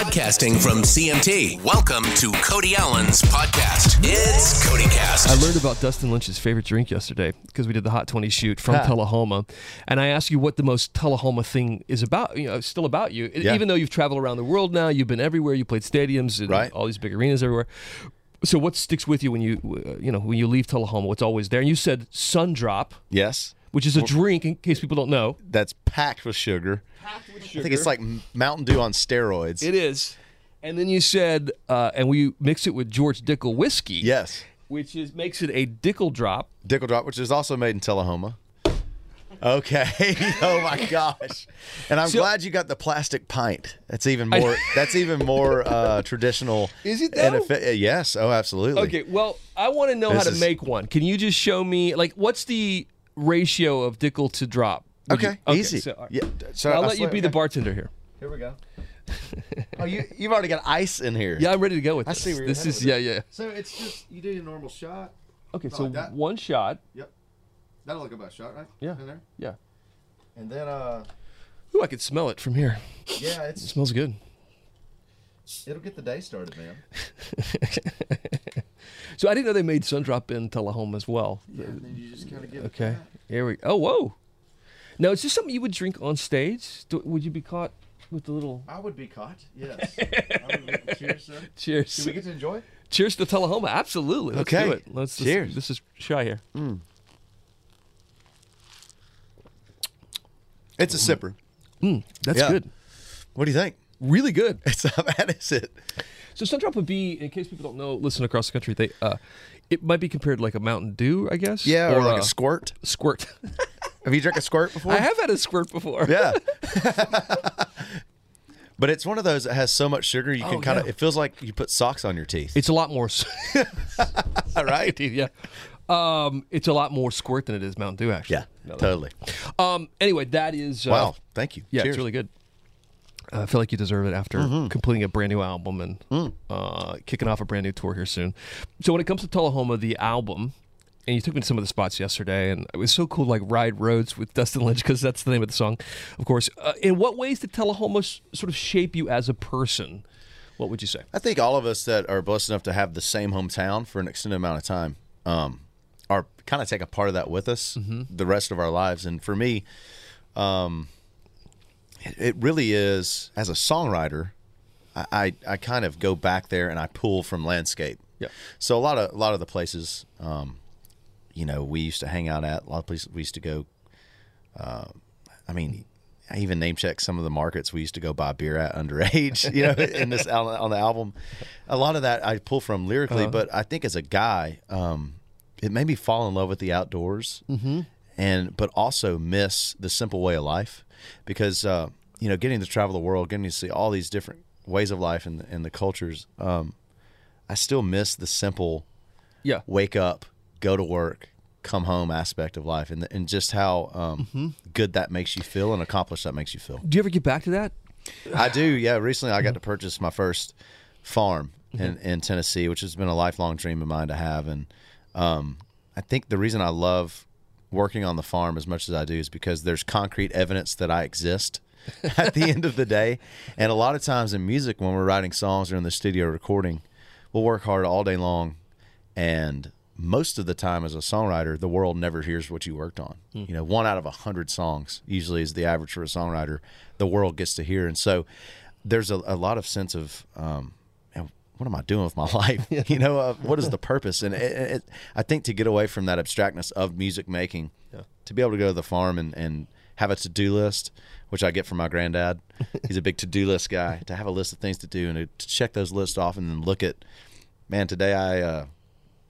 Podcasting from CMT. Welcome to Cody Allen's podcast. It's CodyCast. I learned about Dustin Lynch's favorite drink yesterday because we did the Hot 20 shoot from Tullahoma. And I asked you what the most Tullahoma thing is about, you know, still about you. Yeah. Even though you've traveled around the world now, you've been everywhere, you played stadiums and Right. all these big arenas everywhere. So what sticks with you when you, uh, you know, when you leave Tullahoma? What's always there? And you said Sun Drop, Yes, which is a drink, in case people don't know. that's packed with sugar. I think it's like Mountain Dew on steroids. It is. And then you said, uh, and we mix it with George Dickel whiskey. yes, Which is makes it a Dickel drop. Dickel Drop, which is also made in Tullahoma. Okay. oh my gosh. And I'm So- glad you got the plastic pint. That's even more. that's even more uh, traditional. Is it and though? effi- uh, yes. Oh, absolutely. Okay, well, I want to know how to is- make one. Can you just show me, like, what's the ratio of Dickel to drop? Would Okay. you- Easy. So, all right. Yeah. So I'll I let you swear- be the bartender here. Here we go. oh, you you've already got ice in here. Yeah, I'm ready to go with I this. see where you're this is with yeah, it. yeah. So it's just you do your normal shot. Okay, so like one shot. Yep. That'll look about a shot, right? Yeah. In there. Yeah. And then uh, Ooh, I could smell it from here. yeah, It smells good. it'll get the day started, man. So I didn't know they made Sundrop in Tullahoma as well. And then you just kind of get Okay. Here we. Oh, whoa. Now, is this something you would drink on stage? Do, would you be caught with the little I would be caught. Yes. I would be, cheers, sir. cheers? Do we get to enjoy? Cheers to Tullahoma. Absolutely. Let's Okay. do it. Let's just- Cheers. This is shy here. Mm. It's a sipper. Mm, that's Yeah. good. What do you think? Really good. It's how bad is it? So Sundrop would be, in case people don't know, listen across the country, they uh, it might be compared to like a Mountain Dew, I guess. Yeah, or, like a a squirt. squirt. Have you drank a squirt before? I have had a squirt before. Yeah. but it's one of those that has so much sugar you can Oh, kind of. yeah. It feels like you put socks on your teeth. It's a lot more. All right, yeah. Um, it's a lot more squirt than it is Mountain Dew, actually. Yeah. No. Totally. Um. Anyway, that is. Uh, Wow. Thank you. Yeah, Cheers. it's really good. I feel like you deserve it after Mm-hmm. completing a brand new album and Mm. uh, kicking off a brand new tour here soon. So when it comes to Tullahoma, the album, and you took me to some of the spots yesterday, and it was so cool, like ride roads with Dustin Lynch because that's the name of the song, of course. Uh, in what ways did Tullahoma s- sort of shape you as a person? What would you say? I think all of us that are blessed enough to have the same hometown for an extended amount of time um, are kind of take a part of that with us the rest of our lives. And for me, um, it, it really is as a songwriter. I, I I kind of go back there and I pull from landscape. Yeah. So a lot of a lot of the places, um, you know, we used to hang out at. A lot of places we used to go. Uh, I mean, I even name check some of the markets we used to go buy beer at underage. You know, in this on the album, a lot of that I pull from lyrically, but I think as a guy, um, it made me fall in love with the outdoors, mm-hmm. And but also miss the simple way of life because uh, you know, getting to travel the world, getting to see all these different ways of life and and the cultures. Um, I still miss the simple Yeah. wake up, go to work, come home aspect of life, and and just how um, good that makes you feel and accomplished that makes you feel. Do you ever get back to that? I do, yeah. Recently, I got to purchase my first farm in, in Tennessee, which has been a lifelong dream of mine to have, and um, I think the reason I love working on the farm as much as I do is because there's concrete evidence that I exist at the end of the day. And a lot of times in music, when we're writing songs or in the studio recording, we'll work hard all day long, and most of the time as a songwriter, the world never hears what you worked on. You know, one out of a hundred songs usually is the average for a songwriter. The world gets to hear, and so there's a, a lot of sense of. Um, "Man, what am I doing with my life? You know, uh, what is the purpose? And it, it, I think to get away from that abstractness of music making, to be able to go to the farm and, and have a to do list, which I get from my granddad. He's a big to do list guy. To have a list of things to do and to, to check those lists off, and then look at, man, today I uh,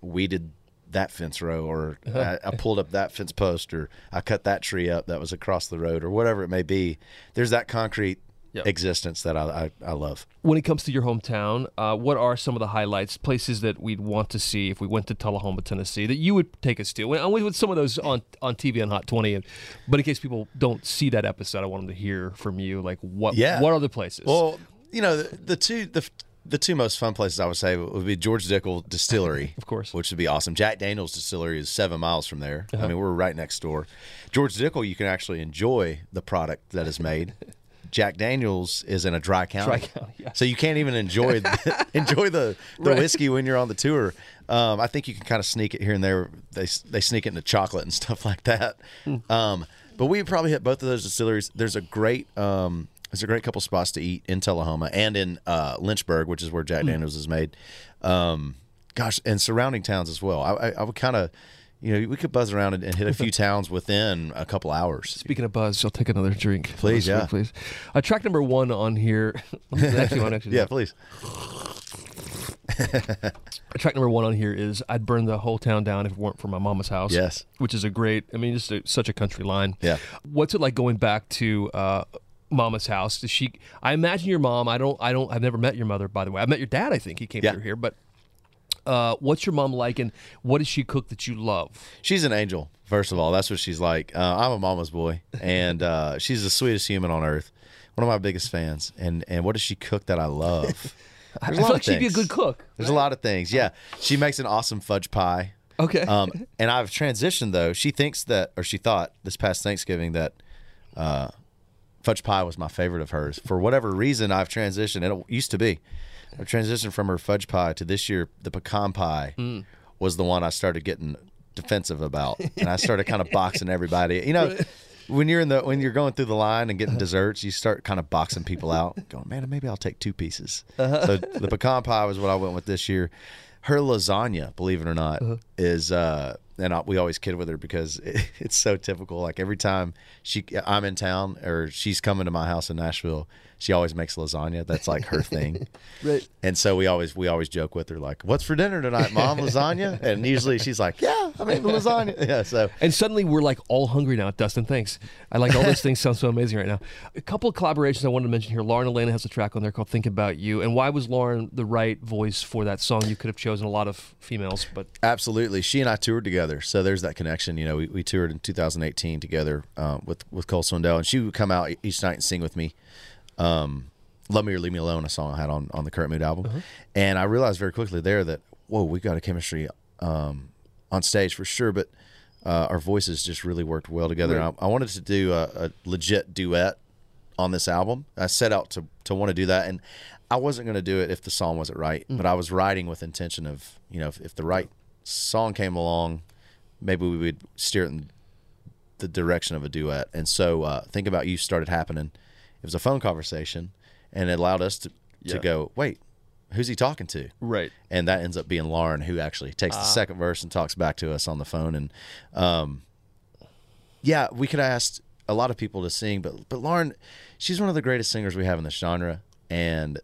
weeded that fence row, or I, I pulled up that fence post, or I cut that tree up that was across the road, or whatever it may be. There's that concrete Yep. existence that I, I, I love. When it comes to your hometown, uh, what are some of the highlights, places that we'd want to see if we went to Tullahoma, Tennessee, that you would take us to? And I'm with some of those on, on TV on Hot 20, and, but in case people don't see that episode, I want them to hear from you, like what Yeah. what other places? Well, you know, the, the two the the two most fun places I would say would be George Dickel Distillery, Of course. which would be awesome. Jack Daniel's Distillery is seven miles from there. Uh-huh. I mean, we're right next door. George Dickel, you can actually enjoy the product that is made. Jack Daniel's is in a dry county. Dry county, yeah. So you can't even enjoy the, enjoy the, the whiskey when you're on the tour. Um, I think you can kind of sneak it here and there. They they sneak it into chocolate and stuff like that. Um, but we probably hit both of those distilleries. There's a great um, there's a great couple spots to eat in Tullahoma and in uh, Lynchburg, which is where Jack Daniels is made. Um, gosh, and surrounding towns as well. I, I, I would kind of, you know, we could buzz around and, and hit a few towns within a couple hours. Speaking of buzz, I'll take another drink. Please, yeah. please. Uh, track number one on here. actually, on actually, Yeah, please. track number one on here is "I'd burn the whole town down if it weren't for my mama's house." Yes. which is a great. I mean, just a, such a country line. Yeah. What's it like going back to uh, mama's house? Does she? I imagine your mom. I don't. I don't. I've never met your mother, by the way. I met your dad. I think he came Yeah. through here, but. Uh, what's your mom like, and what does she cook that you love? She's an angel. First of all, that's what she's like. Uh, I'm a mama's boy, and uh, she's the sweetest human on earth. One of my biggest fans. And and what does she cook that I love? I There's feel a lot like she'd be a good cook. There's a lot of things. Yeah, she makes an awesome fudge pie. Okay. Um, and I've transitioned though. She thinks that, or she thought this past Thanksgiving that uh, fudge pie was my favorite of hers. For whatever reason, I've transitioned. It used to be. I've transitioned from her fudge pie to this year. The pecan pie Mm. was the one I started getting defensive about, and I started kind of boxing everybody. You know. When you're in the when you're going through the line and getting desserts, you start kind of boxing people out. Going, man, maybe I'll take two pieces. Uh-huh. So the pecan pie was what I went with this year. Her lasagna, believe it or not, Uh-huh. is uh, and I, we always kid with her because it, it's so typical. Like every time she I'm in town or she's coming to my house in Nashville, she always makes lasagna. That's like her thing. Right. And so we always we always joke with her like, "What's for dinner tonight, Mom? Lasagna?" And usually she's like, "Yeah, I made the lasagna." Yeah. So And suddenly we're like all hungry now, Dustin. Thanks. I like all those things sound so amazing right now. A couple of collaborations I wanted to mention here. Lauren Alaina has a track on there called Think About You. And why was Lauren the right voice for that song? You could have chosen a lot of females, but Absolutely. She and I toured together, so there's that connection. You know, we, we toured in 2018 together um, with with Cole Swindell, and she would come out each night and sing with me. Um, "Love Me or Leave Me Alone," a song I had on on the Current Mood album, and I realized very quickly there that whoa, we got a chemistry um, on stage for sure, but uh, our voices just really worked well together. And I, I wanted to do a, a legit duet on this album. I set out to to want to do that, and I wasn't going to do it if the song wasn't right. But I was writing with intention of you know if, if the right song came along, maybe we would steer it in the direction of a duet. And so uh, think about you started happening. It was a phone conversation, and it allowed us to to go wait. Who's he talking to? right. and that ends up being Lauren who actually takes the second verse and talks back to us on the phone. And um, yeah, we could have asked a lot of people to sing, but but Lauren, she's one of the greatest singers we have in this genre, and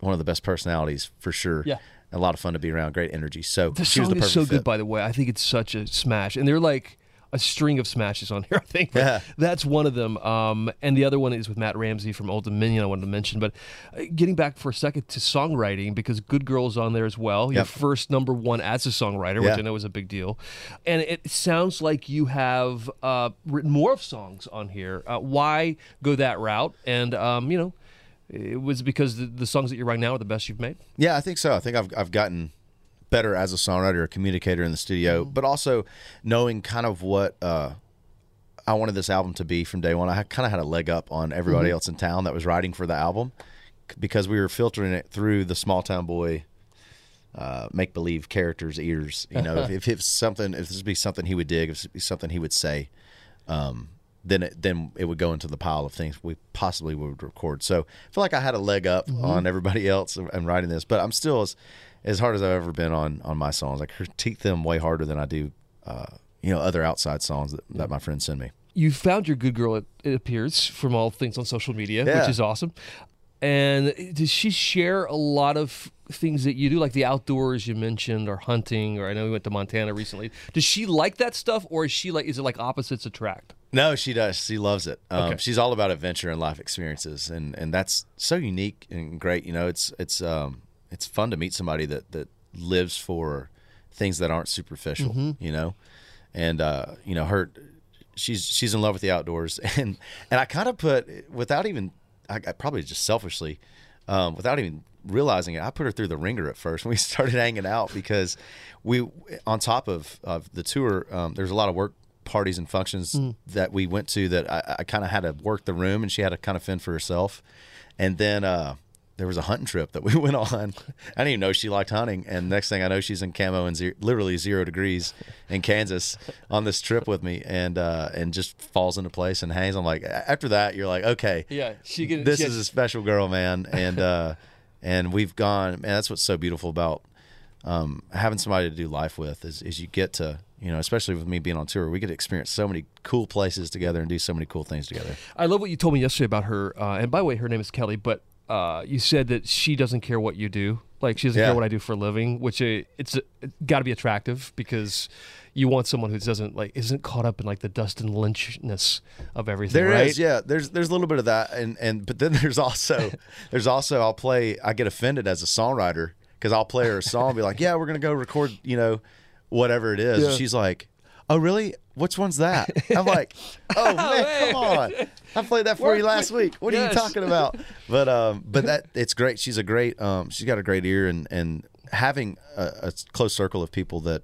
one of the best personalities for sure. Yeah. a lot of fun to be around. Great energy. So The she was song the is so perfect good, by the way. I think it's such a smash. And they're like a string of smashes on here, I think. Yeah. That's one of them. Um, and the other one is with Matt Ramsey from Old Dominion, I wanted to mention. But uh, getting back for a second to songwriting, because Good Girl's on there as well. Your first number one as a songwriter, which Yeah. I know is a big deal. And it sounds like you have uh, written more of songs on here. Uh, why go that route? And, um, you know, it was because the, the songs that you're writing now are the best you've made. Yeah, I think so. I think I've I've gotten better as a songwriter, a communicator in the studio, Mm-hmm. but also knowing kind of what uh, I wanted this album to be from day one. I kind of had a leg up on everybody Mm-hmm. else in town that was writing for the album because we were filtering it through the small town boy. Uh, make believe characters' ears. You know, if, if it's something, if this would be something he would dig, if it's be something he would say, um, then it, then it would go into the pile of things we possibly would record. So I feel like I had a leg up Mm-hmm. on everybody else in writing this, but I'm still as as hard as I've ever been on on my songs. I critique them way harder than I do, uh, you know, other outside songs that, that my friends send me. you found your good girl it, it appears from all things on social media Yeah. which is awesome and does she share a lot of things that you do like the outdoors you mentioned or hunting or i know we went to montana recently does she like that stuff or is she like is it like opposites attract No, she does. She loves it. Um, Okay. She's all about adventure and life experiences, and and that's so unique and great. You know, it's it's um it's fun to meet somebody that that lives for things that aren't superficial. You know, and uh, you know her, she's she's in love with the outdoors, and and I kind of put without even I, I probably just selfishly, um, without even realizing it, I put her through the ringer at first when we started hanging out because we on top of of the tour, um, there's a lot of work parties and functions that we went to that I, I kind of had to work the room and she had to kind of fend for herself. And then uh, there was a hunting trip that we went on. I didn't even know she liked hunting, and next thing I know, she's in camo and zero, literally zero degrees in Kansas on this trip with me, and uh, and just falls into place and hangs. I'm like, after that, you're like, okay, Yeah, she can- This she is had- a special girl, man, and uh, and we've gone. Man, that's what's so beautiful about um, having somebody to do life with is, is you get to you know especially with me being on tour we get to experience so many cool places together and do so many cool things together I love what you told me yesterday about her. Uh, and by the way, her name is Kelly, but uh, you said that she doesn't care what you do. Like she doesn't Yeah. care what I do for a living, which uh, it's uh, got to be attractive because you want someone who doesn't like isn't caught up in like the Dustin Lynchness of everything. There is, right? yeah there's there's a little bit of that and and but then there's also there's also i'll play i get offended as a songwriter because i'll play her a song and be like yeah we're gonna go record you know whatever it is. Yeah. she's like oh really? Which one's that? I'm like oh man come on. I played that for you last week. What are you talking about? But um but that it's great. She's a great um she's got a great ear and and having a, a close circle of people that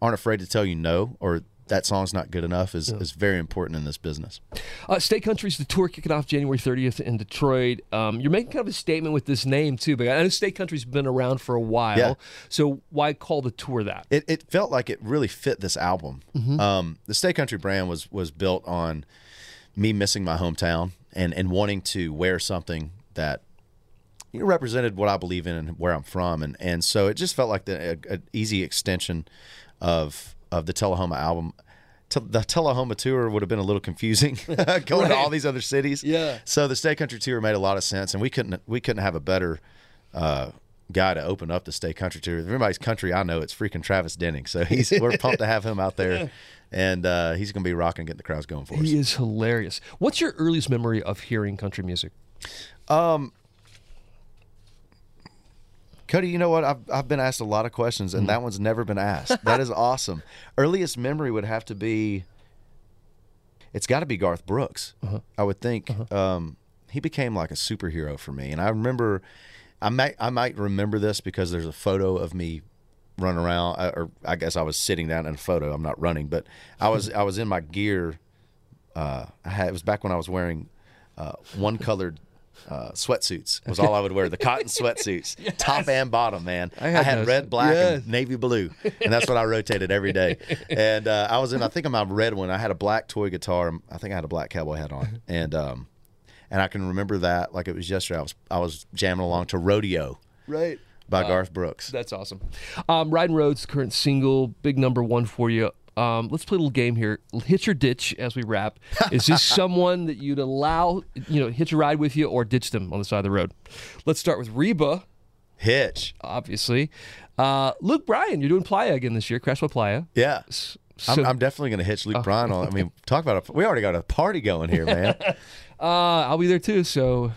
aren't afraid to tell you no or that song's not good enough is, is very important in this business Uh, Stay Country's the tour kicking off January 30th in Detroit. Um, you're making kind of a statement with this name too, but I know Stay Country's been around for a while. Yeah. So why call the tour that? it, it felt like it really fit this album. Um, the Stay Country brand was was built on me missing my hometown and and wanting to wear something that you know, represented what I believe in and where I'm from, and and so it just felt like the a, a easy extension of of the Tullahoma album. The Tullahoma tour would have been a little confusing going to all these other cities. Yeah. So the Stay Country tour made a lot of sense, and we couldn't we couldn't have a better uh, guy to open up the Stay Country tour. If everybody's country I know, it's freaking Travis Denning. So he's we're pumped to have him out there, and uh, he's going to be rocking, getting the crowds going for us. He is hilarious. What's your earliest memory of hearing country music? Cody, you know what? I've I've been asked a lot of questions, and that one's never been asked. that is awesome. Earliest memory would have to be. It's got to be Garth Brooks. I would think. Um, he became like a superhero for me, and I remember. I might I might remember this because there's a photo of me running around, uh, or I guess I was sitting down in a photo. I'm not running, but I was I was in my gear. Uh, I had, it was back when I was wearing uh, one colored uh, sweatsuits was all I would wear. The cotton sweatsuits, top and bottom, man. I had had, red, black, Yes. and navy blue, and that's what I rotated every day. And uh, I was in, I think, on my red one. I had a black toy guitar. I think I had a black cowboy hat on, and um, and I can remember that like it was yesterday. I was I was jamming along to "Rodeo" Right. by Garth Brooks. That's awesome. Um, Riding Roads, current single, big number one for you. Um, let's play a little game here. Hitch or ditch as we wrap. Is this someone that you'd allow, you know, hitch a ride with you or ditch them on the side of the road? Let's start with Reba, Hitch, obviously. Uh, Luke Bryan, you're doing Playa again this year, Crash My Playa. yeah. So, I'm, I'm definitely going to hitch Luke Bryan on. I mean, talk about a, we already got a party going here, man. uh, I'll be there too. So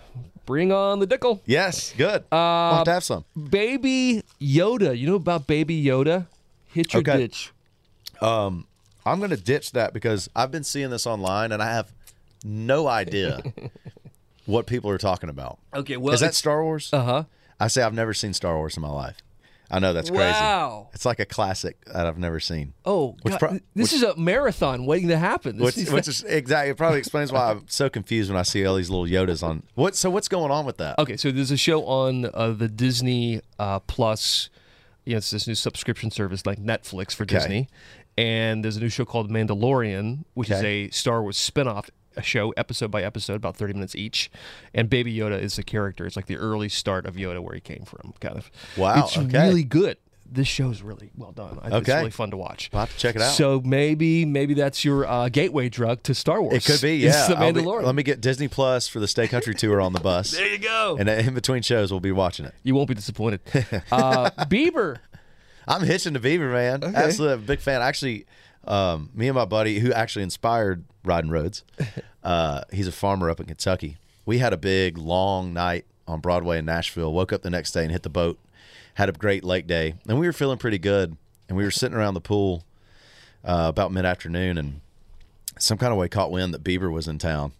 bring on the Dickel. Yes, good. we'll have to have some. Baby Yoda. You know about Baby Yoda? Hitch or Okay. ditch? I'm going to ditch that because I've been seeing this online and I have no idea what people are talking about. Okay, well, is that Star Wars? Uh huh. I say I've never seen Star Wars in my life. I know that's crazy. Wow. It's like a classic that I've never seen. Oh, Which God, pro- this is a marathon waiting to happen. This Which, is- which is exactly it probably explains why I'm so confused when I see all these little Yodas on. What? So what's going on with that? okay, so there's a show on uh, the Disney uh, Plus. You know, it's this new subscription service like Netflix for Disney, and there's a new show called Mandalorian, which is a Star Wars spinoff a show, episode by episode, about 30 minutes each. And Baby Yoda is the character. It's like the early start of Yoda, where he came from, kind of. Wow, it's okay. really good. This show's really well done. I think It's really fun to watch. I'll have to check it out. So maybe maybe that's your uh, gateway drug to Star Wars. It could be, It's yeah. the I'll be- Mandalorian. let me get Disney Plus for the Stay Country tour on the bus. there you go. And in between shows, we'll be watching it. you won't be disappointed. Uh, Bieber. I'm hitching to Bieber, man. Absolutely, I'm a big fan. Actually, um, me and my buddy, who actually inspired Riding Roads, uh, he's a farmer up in Kentucky. We had a big, long night on Broadway in Nashville. Woke up the next day and hit the boat. Had a great lake day, and we were feeling pretty good. And we were sitting around the pool uh, about mid afternoon, and some kind of way caught wind that Bieber was in town.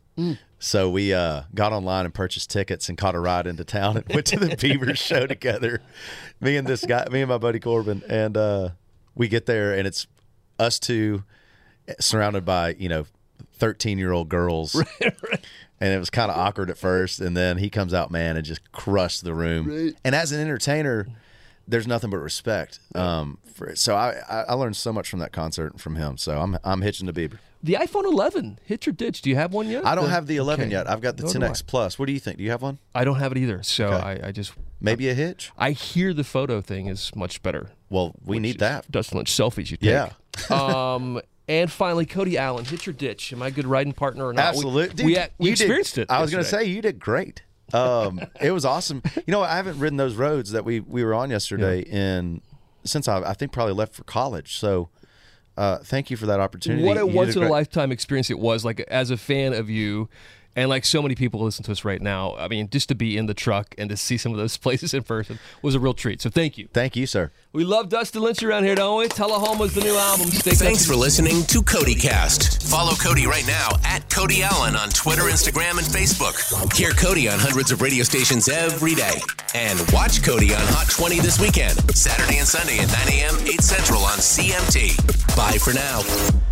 So we uh, got online and purchased tickets and caught a ride into town and went to the Bieber's show together. Me and this guy, me and my buddy Corbin, and uh, we get there and it's us two surrounded by you know thirteen year old girls. and it was kind of awkward at first, and then he comes out, man, and just crushed the room. And as an entertainer, there's nothing but respect. Um, for. So I, I learned so much from that concert from him. So I'm I'm hitching to Bieber. The iPhone 11 hit your ditch. Do you have one yet? I don't have the 11 okay. yet. I've got the Nor 10x Plus. What do you think? Do you have one? I don't have it either. So Okay. I, I just Maybe a hitch. I hear the photo thing is much better. Well, we need that. Dustin Lynch selfies you take. Yeah. um, and finally, Cody Allen, hit your ditch. Am I a good riding partner or not? Absolutely. We, Dude, we, we you did- experienced it. I was going to say you did great. Um, it was awesome. You know, I haven't ridden those roads that we we were on yesterday in since I I think probably left for college. So, uh, thank you for that opportunity. what a You once in a great. lifetime experience it was. Like as a fan of you, and like so many people listen to us right now. I mean, just to be in the truck and to see some of those places in person was a real treat. So thank you. Thank you, sir. We love Dustin Lynch around here, don't we? Tullahoma's the new album. Stay Thanks for listening to CodyCast. Follow Cody right now at Cody Allen on Twitter, Instagram, and Facebook. Hear Cody on hundreds of radio stations every day. And watch Cody on Hot 20 this weekend, Saturday and Sunday at 9 a.m., 8 Central on CMT. Bye for now.